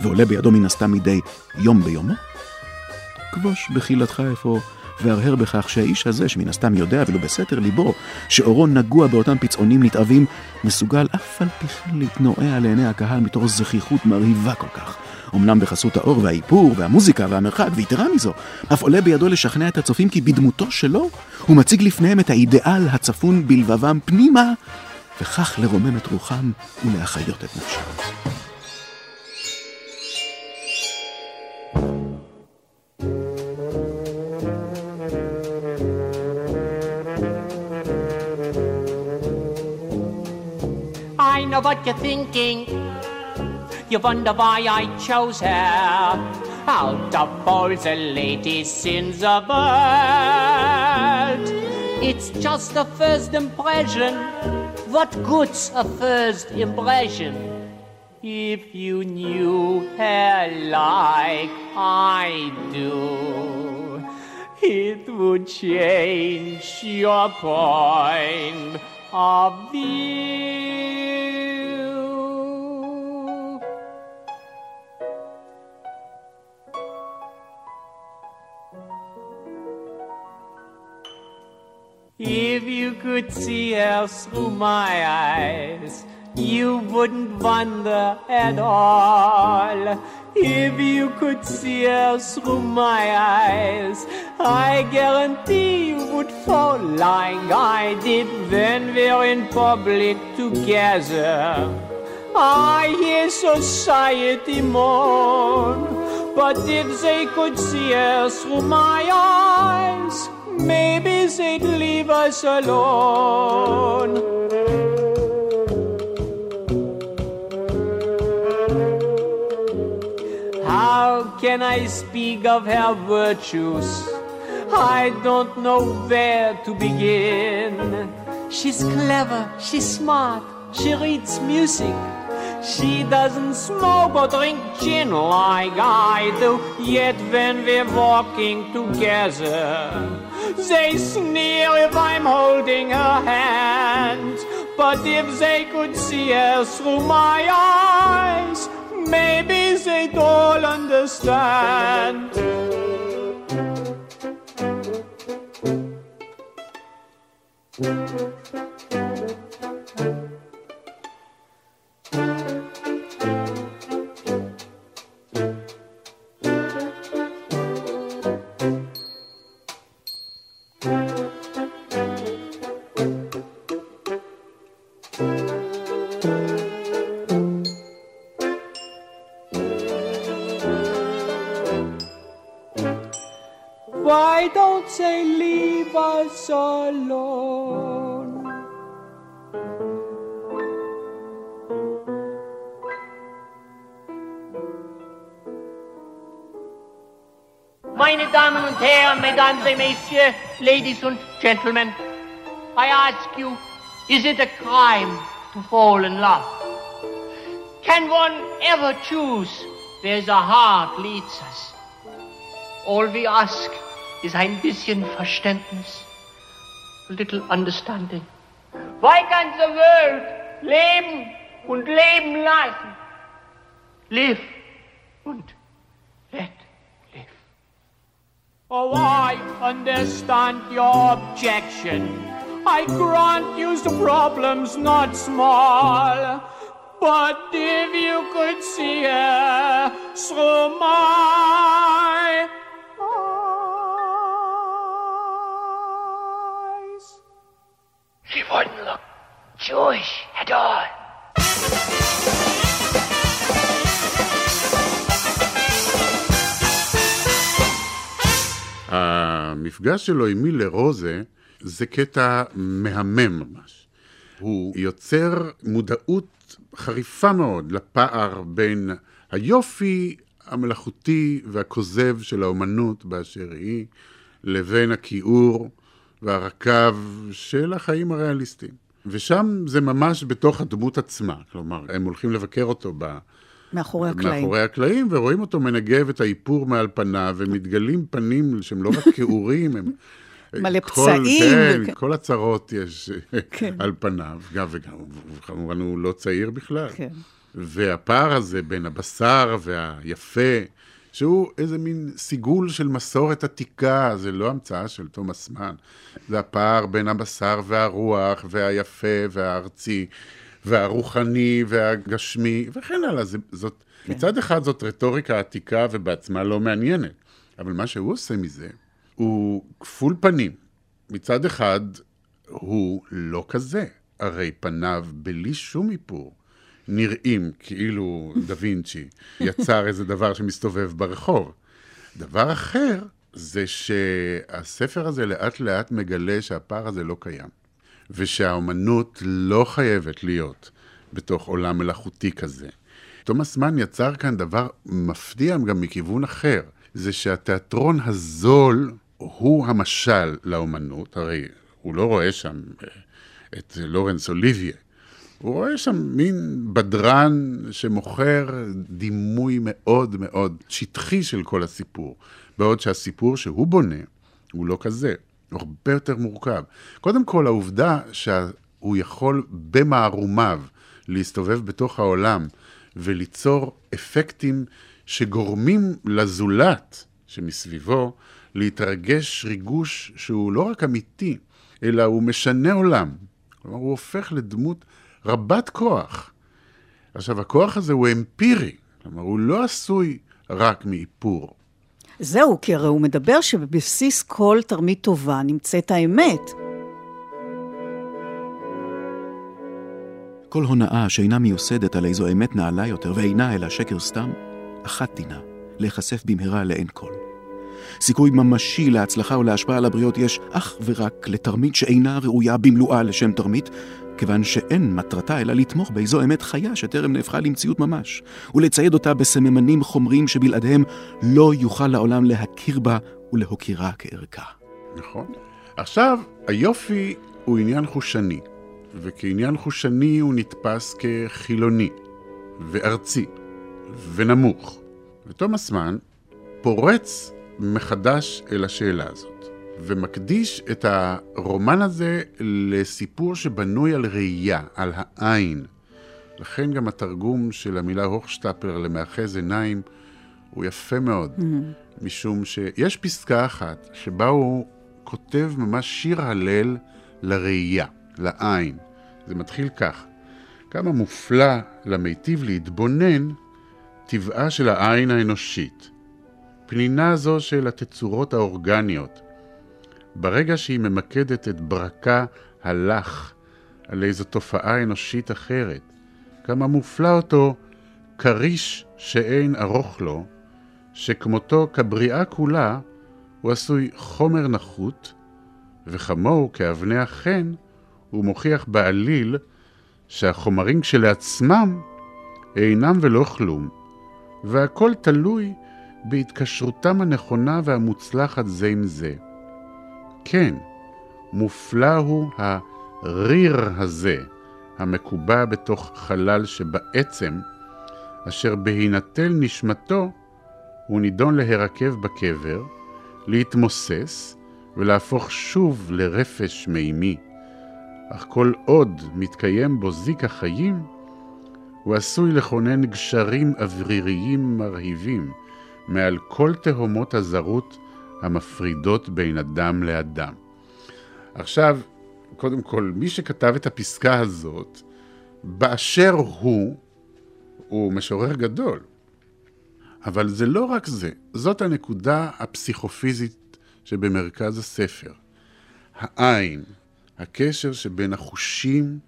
ועולה בידו מן הסתם מדי יום ביומו. כבוש בחילתך אפוא והרהר בכך שהאיש הזה, שמן הסתם יודע, ולו בסתר ליבו, שאורו נגוע באותם פצעונים נתעבים, מסוגל אף על פי כן להתנועע לעיני הקהל מתוך זכיחות מרהיבה כל כך. אמנם בחסות האור והאיפור והמוזיקה והמרחק, ויתרה מזו, אף עולה בידו לשכנע את הצופים כי בדמותו שלו הוא מציג לפניהם את האידאל הצפון בלבבם פנימה, וכך לרומם את רוחם ולהחיות את נפשם. know what you're thinking. You wonder why I chose her out of all the ladies in the world. It's just a first impression. What good's a first impression? If you knew her like I do, it would change your point of view. You could see her through my eyes, you wouldn't wonder at all. If you could see her through my eyes, I guarantee you would fall like I did when we're in public together. I hear society moan, but if they could see us through my eyes, maybe they'd leave us alone. How can I speak of her virtues? I don't know where to begin. She's clever, she's smart, she reads music. She doesn't smoke or drink gin like I do, yet when we're walking together, they sneer if I'm holding her hand. But if they could see us through my eyes, maybe they'd all understand. Us alone? Meine Damen und Herren, Mesdames et Messieurs, Ladies and Gentlemen, I ask you, is it a crime to fall in love? Can one ever choose where the heart leads us? All we ask is ein bisschen Verständnis, little understanding. Why can't the world leben und leben lassen? Live und let live. Oh, I understand your objection. I grant you the problem's not small. But if you could see her through my Wouldn't look Jewish at all. המפגש שלו עם מילר רוזה זה קטע מהמם ממש. הוא יוצר מודעות חריפה מאוד לפער בין היופי המלאכותי והכוזב של האומנות באשר היא, לבין הכיעור והרקב של החיים הריאליסטיים. ושם זה ממש בתוך הדמות עצמה. כלומר, הם הולכים לבקר אותו ב... מאחורי הקלעים. מאחורי הקלעים, ורואים אותו מנגב את האיפור מעל פניו, ומתגלים פנים שהם לא רק כעורים, הם... מלא כל- פצעים כן, וכ- כל הצרות יש כן. על פניו. גם וגם, כמובן הוא לא צעיר בכלל. כן. והפער הזה בין הבשר והיפה, שהוא איזה מין סיגול של מסורת עתיקה, זה לא המצאה של תומאס מן. זה הפער בין הבשר והרוח, והיפה והארצי, והרוחני והגשמי, וכן הלאה. זה, זאת, כן. מצד אחד זאת רטוריקה עתיקה ובעצמה לא מעניינת, אבל מה שהוא עושה מזה, הוא כפול פנים. מצד אחד, הוא לא כזה. הרי פניו, בלי שום איפור, נראים כאילו דה וינצ'י יצר איזה דבר שמסתובב ברחוב. דבר אחר זה שהספר הזה לאט לאט מגלה שהפער הזה לא קיים, ושהאומנות לא חייבת להיות בתוך עולם מלאכותי כזה. תומאס מן יצר כאן דבר מפתיע גם מכיוון אחר, זה שהתיאטרון הזול הוא המשל לאומנות, הרי הוא לא רואה שם אה, את לורנס אוליביה, הוא רואה שם מין בדרן שמוכר דימוי מאוד מאוד שטחי של כל הסיפור, בעוד שהסיפור שהוא בונה הוא לא כזה, הוא הרבה יותר מורכב. קודם כל, העובדה שהוא יכול במערומיו להסתובב בתוך העולם וליצור אפקטים שגורמים לזולת שמסביבו להתרגש ריגוש שהוא לא רק אמיתי, אלא הוא משנה עולם. כלומר, הוא הופך לדמות רבת כוח. עכשיו, הכוח הזה הוא אמפירי, כלומר, הוא לא עשוי רק מאיפור. זהו, כי הרי הוא מדבר שבבסיס כל תרמית טובה נמצאת האמת. כל הונאה שאינה מיוסדת על איזו אמת נעלה יותר ואינה אלא שקר סתם, אחת דינה, להיחשף במהרה לעין כל. סיכוי ממשי להצלחה ולהשפעה על הבריות יש אך ורק לתרמית שאינה ראויה במלואה לשם תרמית, כיוון שאין מטרתה אלא לתמוך באיזו אמת חיה שטרם נהפכה למציאות ממש, ולצייד אותה בסממנים חומריים שבלעדיהם לא יוכל העולם להכיר בה ולהוקירה כערכה. נכון. עכשיו, היופי הוא עניין חושני, וכעניין חושני הוא נתפס כחילוני, וארצי, ונמוך. ותומאס מן פורץ מחדש אל השאלה הזאת. ומקדיש את הרומן הזה לסיפור שבנוי על ראייה, על העין. לכן גם התרגום של המילה הוכשטפלר למאחז עיניים הוא יפה מאוד, mm-hmm. משום שיש פסקה אחת שבה הוא כותב ממש שיר הלל לראייה, לעין. זה מתחיל כך: כמה מופלא למיטיב להתבונן טבעה של העין האנושית. פנינה זו של התצורות האורגניות. ברגע שהיא ממקדת את ברקה הלך על איזו תופעה אנושית אחרת, כמה מופלא אותו כריש שאין ארוך לו, שכמותו כבריאה כולה, הוא עשוי חומר נחות, וכמוהו כאבני החן, הוא מוכיח בעליל שהחומרים כשלעצמם אינם ולא כלום, והכל תלוי בהתקשרותם הנכונה והמוצלחת זה עם זה. כן, מופלא הוא הריר הזה, המקובע בתוך חלל שבעצם, אשר בהינטל נשמתו, הוא נידון להירקב בקבר, להתמוסס ולהפוך שוב לרפש מימי. אך כל עוד מתקיים בו זיק החיים, הוא עשוי לכונן גשרים אווריריים מרהיבים מעל כל תהומות הזרות המפרידות בין אדם לאדם. עכשיו, קודם כל, מי שכתב את הפסקה הזאת, באשר הוא, הוא משורר גדול. אבל זה לא רק זה, זאת הנקודה הפסיכופיזית שבמרכז הספר. העין, הקשר שבין החושים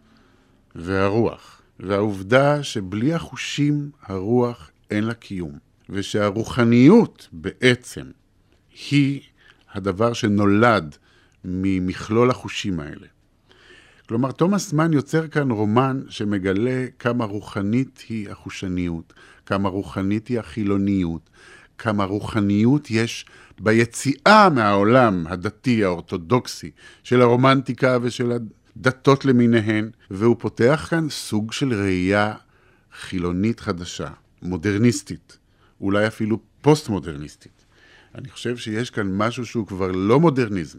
והרוח, והעובדה שבלי החושים הרוח אין לה קיום, ושהרוחניות בעצם היא הדבר שנולד ממכלול החושים האלה. כלומר, תומאס מן יוצר כאן רומן שמגלה כמה רוחנית היא החושניות, כמה רוחנית היא החילוניות, כמה רוחניות יש ביציאה מהעולם הדתי האורתודוקסי של הרומנטיקה ושל הדתות למיניהן, והוא פותח כאן סוג של ראייה חילונית חדשה, מודרניסטית, אולי אפילו פוסט-מודרניסטית. אני חושב שיש כאן משהו שהוא כבר לא מודרניזם,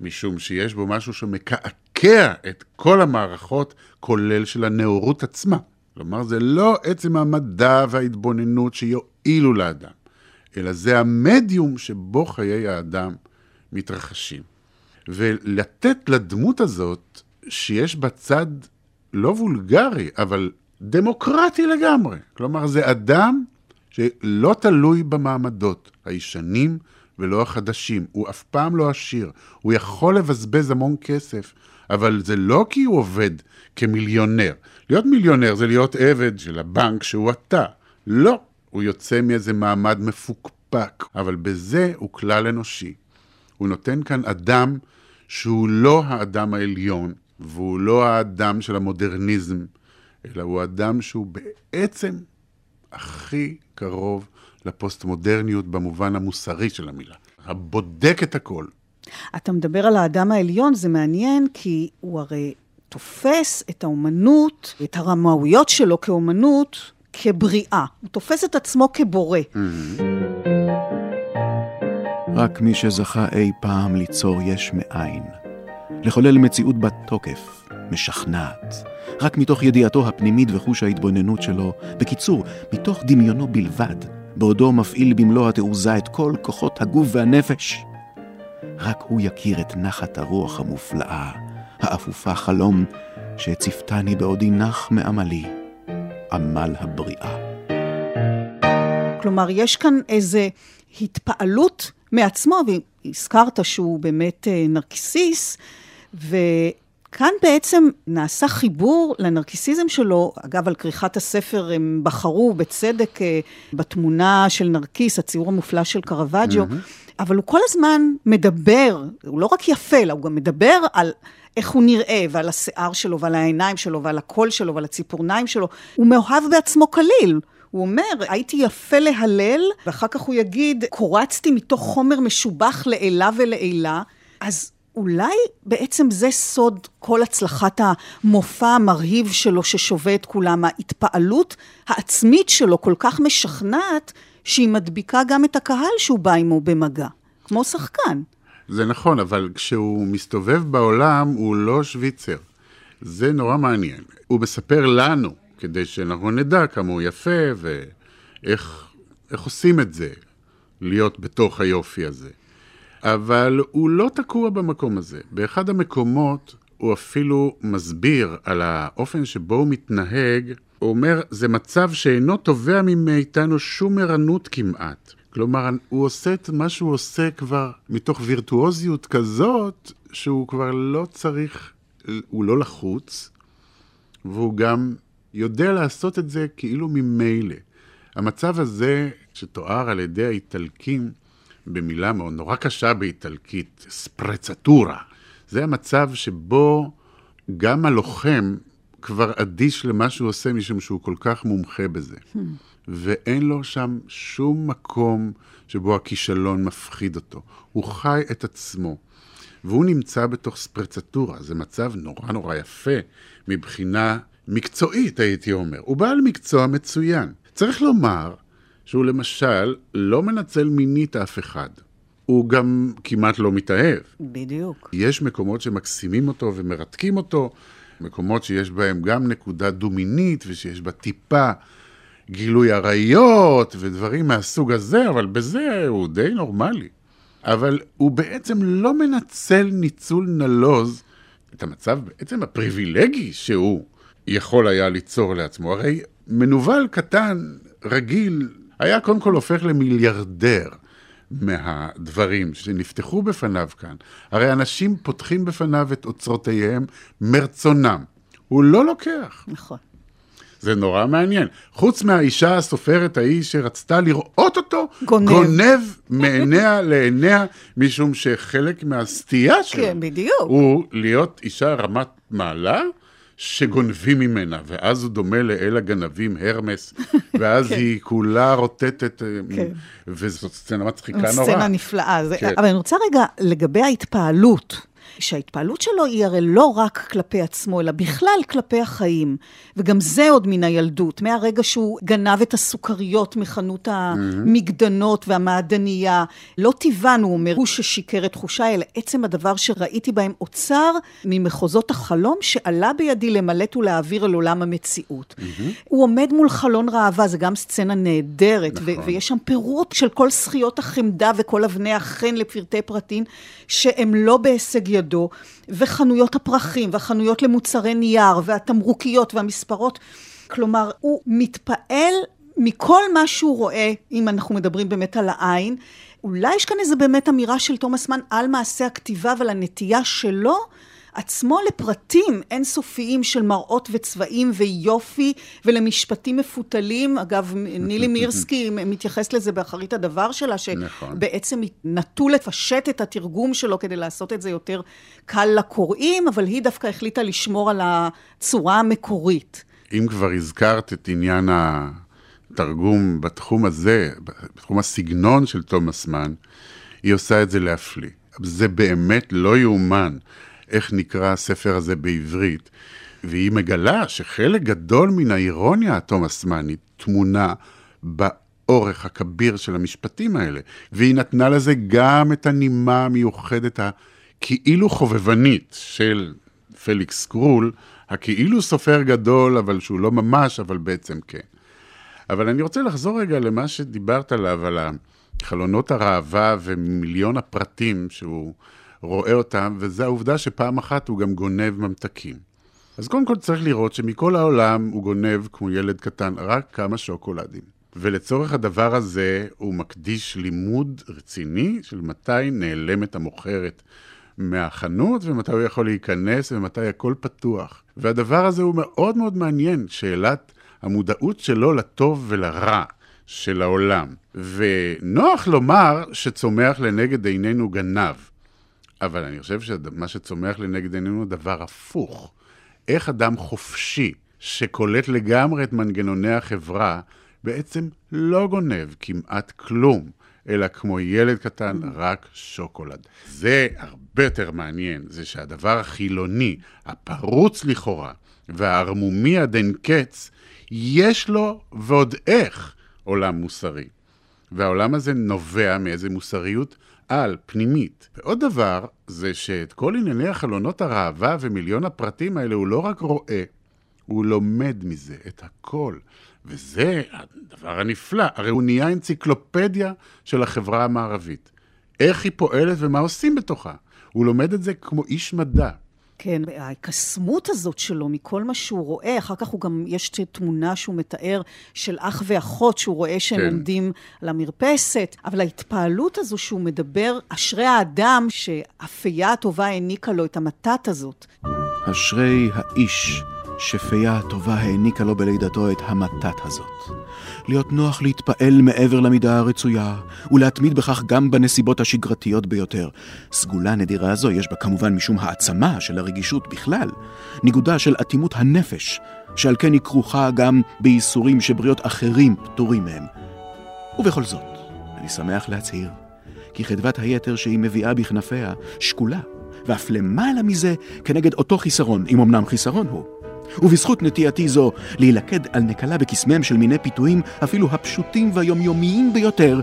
משום שיש בו משהו שמקעקע את כל המערכות, כולל של הנאורות עצמה. כלומר, זה לא עצם המדע וההתבוננות שיועילו לאדם, אלא זה המדיום שבו חיי האדם מתרחשים. ולתת לדמות הזאת, שיש בה צד לא וולגרי, אבל דמוקרטי לגמרי. כלומר, זה אדם שלא תלוי במעמדות הישנים ולא החדשים. הוא אף פעם לא עשיר. הוא יכול לבזבז המון כסף, אבל זה לא כי הוא עובד כמיליונר. להיות מיליונר זה להיות עבד של הבנק שהוא אתה. לא, הוא יוצא מאיזה מעמד מפוקפק, אבל בזה הוא כלל אנושי. הוא נותן כאן אדם שהוא לא האדם העליון, והוא לא האדם של המודרניזם, אלא הוא אדם שהוא בעצם הכי קרוב לפוסט-מודרניות במובן המוסרי של המילה. הבודק את הכל. אתה מדבר על האדם העליון, זה מעניין, כי הוא הרי תופס את האומנות, את הרמאויות שלו כאומנות, כבריאה. הוא תופס את עצמו כבורא. Mm-hmm. רק מי שזכה אי פעם ליצור יש מאין. לחולל מציאות בת תוקף, משכנעת. רק מתוך ידיעתו הפנימית וחוש ההתבוננות שלו, בקיצור, מתוך דמיונו בלבד, בעודו מפעיל במלוא התעוזה את כל כוחות הגוף והנפש. רק הוא יכיר את נחת הרוח המופלאה, האפופה חלום, שהציפתני בעודי נח מעמלי, עמל הבריאה. כלומר, יש כאן איזו התפעלות מעצמו, והזכרת שהוא באמת אה, נרקיסיס, וכאן בעצם נעשה חיבור לנרקיסיזם שלו. אגב, על כריכת הספר הם בחרו בצדק אה, בתמונה של נרקיס, הציור המופלא של קרווג'ו, mm-hmm. אבל הוא כל הזמן מדבר, הוא לא רק יפה, אלא הוא גם מדבר על... איך הוא נראה, ועל השיער שלו, ועל העיניים שלו, ועל הקול שלו, ועל הציפורניים שלו. הוא מאוהב בעצמו כליל. הוא אומר, הייתי יפה להלל, ואחר כך הוא יגיד, קורצתי מתוך חומר משובח לעילה ולעילה. אז אולי בעצם זה סוד כל הצלחת המופע המרהיב שלו ששווה את כולם, ההתפעלות העצמית שלו כל כך משכנעת, שהיא מדביקה גם את הקהל שהוא בא עמו במגע, כמו שחקן. זה נכון, אבל כשהוא מסתובב בעולם, הוא לא שוויצר. זה נורא מעניין. הוא מספר לנו, כדי שאנחנו נדע כמה הוא יפה ואיך איך עושים את זה, להיות בתוך היופי הזה. אבל הוא לא תקוע במקום הזה. באחד המקומות הוא אפילו מסביר על האופן שבו הוא מתנהג. הוא אומר, זה מצב שאינו תובע מאיתנו שום ערנות כמעט. כלומר, הוא עושה את מה שהוא עושה כבר מתוך וירטואוזיות כזאת, שהוא כבר לא צריך, הוא לא לחוץ, והוא גם יודע לעשות את זה כאילו ממילא. המצב הזה, שתואר על ידי האיטלקים במילה מאוד נורא קשה באיטלקית, ספרצטורה, זה המצב שבו גם הלוחם כבר אדיש למה שהוא עושה, משום שהוא כל כך מומחה בזה. ואין לו שם שום מקום שבו הכישלון מפחיד אותו. הוא חי את עצמו. והוא נמצא בתוך ספרצטורה, זה מצב נורא נורא יפה מבחינה מקצועית, הייתי אומר. הוא בעל מקצוע מצוין. צריך לומר שהוא למשל לא מנצל מינית אף אחד. הוא גם כמעט לא מתאהב. בדיוק. יש מקומות שמקסימים אותו ומרתקים אותו, מקומות שיש בהם גם נקודה דומינית ושיש בה טיפה גילוי עריות ודברים מהסוג הזה, אבל בזה הוא די נורמלי. אבל הוא בעצם לא מנצל ניצול נלוז את המצב בעצם הפריבילגי שהוא יכול היה ליצור לעצמו. הרי מנוול קטן, רגיל, היה קודם כל הופך למיליארדר מהדברים שנפתחו בפניו כאן. הרי אנשים פותחים בפניו את אוצרותיהם מרצונם. הוא לא לוקח. נכון. זה נורא מעניין. חוץ מהאישה הסופרת ההיא שרצתה לראות אותו, גונב, גונב מעיניה לעיניה, משום שחלק מהסטייה שלו, כן, בדיוק. הוא להיות אישה רמת מעלה, שגונבים ממנה, ואז הוא דומה לאל הגנבים, הרמס, ואז כן. היא כולה רוטטת, כן. וזאת סצנה מצחיקה נורא. סצנה נפלאה. זה... כן. אבל אני רוצה רגע, לגבי ההתפעלות, שההתפעלות שלו היא הרי לא רק כלפי עצמו, אלא בכלל כלפי החיים. וגם זה עוד מן הילדות, מהרגע שהוא גנב את הסוכריות מחנות המגדנות והמעדנייה. לא טיבן, הוא אומר, הוא ששיקר את תחושה, אלא עצם הדבר שראיתי בהם אוצר ממחוזות החלום שעלה בידי למלט ולהעביר אל עולם המציאות. הוא עומד מול חלון ראווה, זה גם סצנה נהדרת, ו- נכון. ויש שם פירוט של כל זכיות החמדה וכל אבני החן לפרטי פרטים, שהם לא בהישג ידו, וחנויות הפרחים, והחנויות למוצרי נייר, והתמרוקיות והמספרות. כלומר, הוא מתפעל מכל מה שהוא רואה, אם אנחנו מדברים באמת על העין. אולי יש כאן איזה באמת אמירה של תומאס מן על מעשה הכתיבה ועל הנטייה שלו עצמו לפרטים אינסופיים של מראות וצבעים ויופי ולמשפטים מפותלים. אגב, נילי מירסקי מתייחס לזה באחרית הדבר שלה, נכון. שבעצם נטו לפשט את התרגום שלו כדי לעשות את זה יותר קל לקוראים, אבל היא דווקא החליטה לשמור על הצורה המקורית. אם כבר הזכרת את עניין התרגום בתחום הזה, בתחום הסגנון של תומאס מן, היא עושה את זה להפליא. זה באמת לא יאומן איך נקרא הספר הזה בעברית. והיא מגלה שחלק גדול מן האירוניה התומאסמנית טמונה באורך הכביר של המשפטים האלה. והיא נתנה לזה גם את הנימה המיוחדת הכאילו חובבנית של פליקס קרול, הכאילו סופר גדול, אבל שהוא לא ממש, אבל בעצם כן. אבל אני רוצה לחזור רגע למה שדיברת עליו, על חלונות הראווה ומיליון הפרטים שהוא רואה אותם, וזה העובדה שפעם אחת הוא גם גונב ממתקים. אז קודם כל צריך לראות שמכל העולם הוא גונב, כמו ילד קטן, רק כמה שוקולדים. ולצורך הדבר הזה הוא מקדיש לימוד רציני של מתי נעלמת המוכרת מהחנות, ומתי הוא יכול להיכנס, ומתי הכל פתוח. והדבר הזה הוא מאוד מאוד מעניין, שאלת המודעות שלו לטוב ולרע של העולם. ונוח לומר שצומח לנגד עינינו גנב, אבל אני חושב שמה שצומח לנגד עינינו הוא דבר הפוך. איך אדם חופשי, שקולט לגמרי את מנגנוני החברה, בעצם לא גונב כמעט כלום, אלא כמו ילד קטן, רק שוקולד. זה הרבה יותר מעניין, זה שהדבר החילוני, הפרוץ לכאורה, והערמומי עד אין קץ, יש לו ועוד איך עולם מוסרי. והעולם הזה נובע מאיזו מוסריות על, פנימית. ועוד דבר, זה שאת כל ענייני החלונות הראווה ומיליון הפרטים האלה הוא לא רק רואה, הוא לומד מזה את הכל. וזה הדבר הנפלא, הרי הוא נהיה אנציקלופדיה של החברה המערבית. איך היא פועלת ומה עושים בתוכה. הוא לומד את זה כמו איש מדע. כן, הקסמות הזאת שלו מכל מה שהוא רואה, אחר כך הוא גם, יש תמונה שהוא מתאר של אח ואחות שהוא רואה שהם כן. עומדים על המרפסת, אבל ההתפעלות הזו שהוא מדבר, אשרי האדם שאפייה הטובה העניקה לו את המתת הזאת. אשרי האיש שפייה הטובה העניקה לו בלידתו את המתת הזאת. להיות נוח להתפעל מעבר למידה הרצויה, ולהתמיד בכך גם בנסיבות השגרתיות ביותר. סגולה נדירה זו יש בה כמובן משום העצמה של הרגישות בכלל, ניגודה של אטימות הנפש, שעל כן היא כרוכה גם בייסורים שבריות אחרים פטורים מהם. ובכל זאת, אני שמח להצהיר, כי חדוות היתר שהיא מביאה בכנפיה שקולה, ואף למעלה מזה כנגד אותו חיסרון, אם אמנם חיסרון הוא. ובזכות נטייתי זו להילכד על נקלה בקסמיהם של מיני פיתויים, אפילו הפשוטים והיומיומיים ביותר,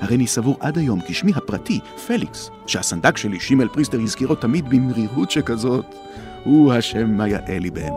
הריני סבור עד היום כי שמי הפרטי, פליקס, שהסנדק שלי, שימל פריסטר, הזכירו תמיד במרירות שכזאת, הוא השם היאה לי באמת.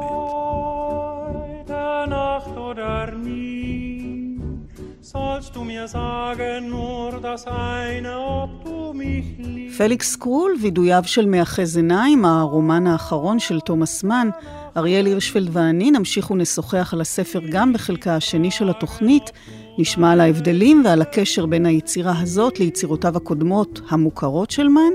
פליקס קרול, וידוייו של מאחז עיניים, הרומן האחרון של תומאס מן, אריאל הירשפלד ואני נמשיך ונשוחח על הספר גם בחלקה השני של התוכנית. נשמע על ההבדלים ועל הקשר בין היצירה הזאת ליצירותיו הקודמות המוכרות של מן,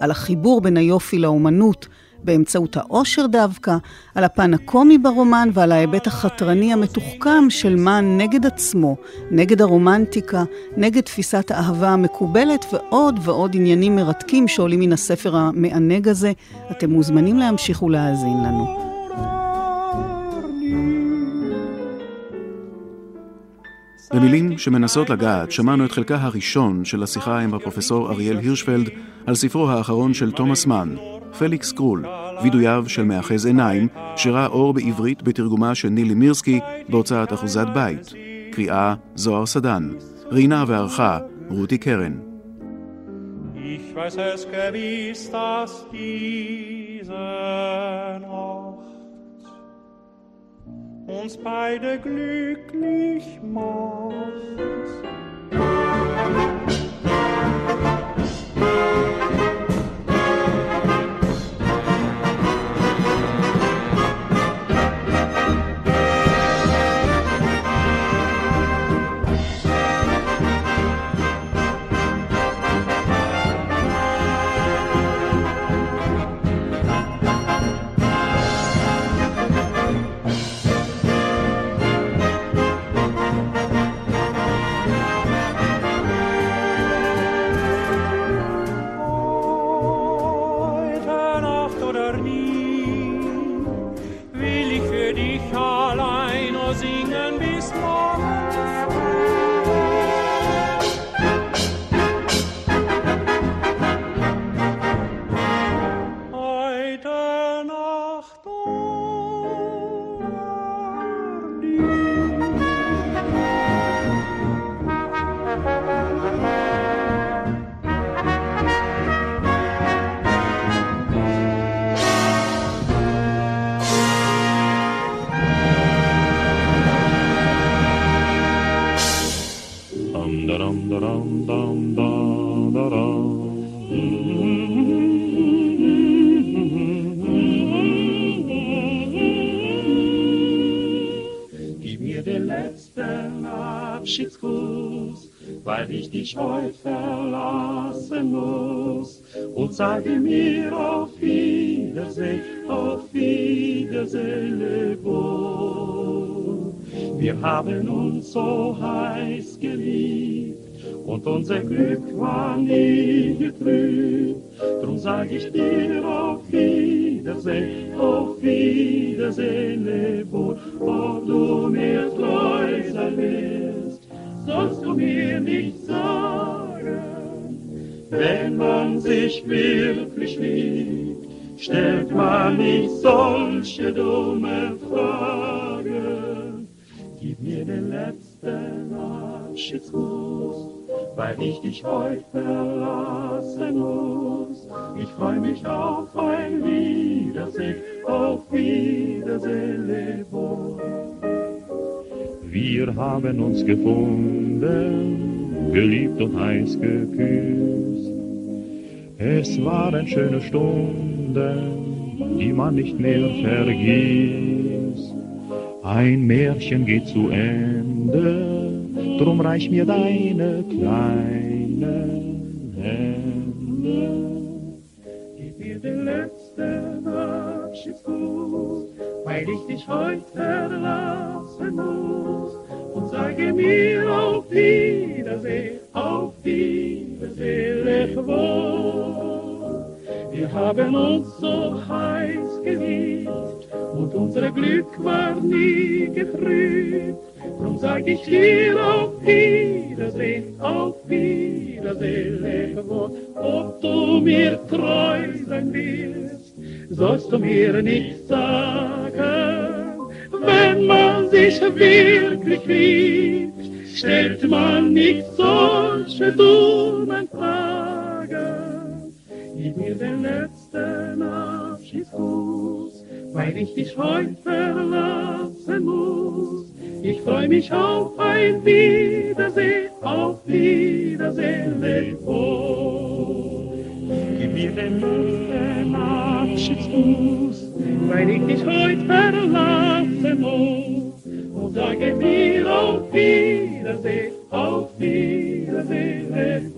על החיבור בין היופי לאומנות באמצעות העושר דווקא, על הפן הקומי ברומן ועל ההיבט החתרני המתוחכם של מן נגד עצמו, נגד הרומנטיקה, נגד תפיסת האהבה המקובלת ועוד ועוד עניינים מרתקים שעולים מן הספר המענג הזה. אתם מוזמנים להמשיך ולהאזין לנו. במילים שמנסות לגעת, שמענו את חלקה הראשון של השיחה עם הפרופסור אריאל הירשפלד על ספרו האחרון של תומאס מן, פליקס קרול, וידוייו של מאחז עיניים, שראה אור בעברית בתרגומה של נילי מירסקי בהוצאת אחוזת בית. קריאה זוהר סדן. רינה וערכה רותי קרן. Ich weiß es gewiss, dass diese uns beide glücklich macht. Dich heut verlassen muss und sage mir auf Wiedersehen, auf Wiedersehen, Lebo. Wir haben uns so heiß geliebt und unser Glück war nie getrübt. Drum sag ich dir auf Wiedersehen, auf Wiedersehen, wirklich liebt, stellt man nicht solche dumme Fragen. Gib mir den letzten Abschiedsgruß, weil ich dich heute verlassen muss. Ich freue mich auf ein Wiedersehen, auf Wiedersehen, leb wohl. Wir haben uns gefunden, geliebt und heiß geküsst. Es waren schöne Stunden, die man nicht mehr vergisst. Ein Märchen geht zu Ende, drum reich mir deine kleinen Hände. Gib mir den letzten Abschiedsgruß, weil ich dich heute verlassen muss. Und sage mir auf Wiedersehen, auf Wiedersehen, leb wohl. Wir haben uns so heiß geliebt und unser Glück war nie getrübt. Drum sag ich dir auf Wiedersehen, auf Wiedersehen, lebe. Ob du mir treu sein willst, sollst du mir nicht sagen. Wenn man sich wirklich liebt, stellt man nicht solche dummen Fragen. Gib mir den letzten Abschiedsgruß, weil ich dich heute verlassen muss. Ich freu mich auf ein Wiedersehen, auf Wiedersehen, leb mir den letzten Abschiedsgruß, weil ich dich heute verlassen muss. Und sage mir auf Wiedersehen, auf Wiedersehen,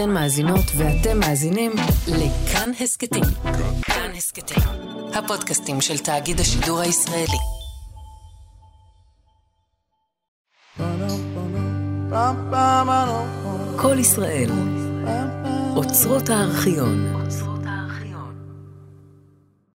אתן מאזינות ואתם מאזינים לכאן הסכתים. כאן הסכתים, הפודקאסטים של תאגיד השידור הישראלי. כל ישראל, אוצרות הארכיון.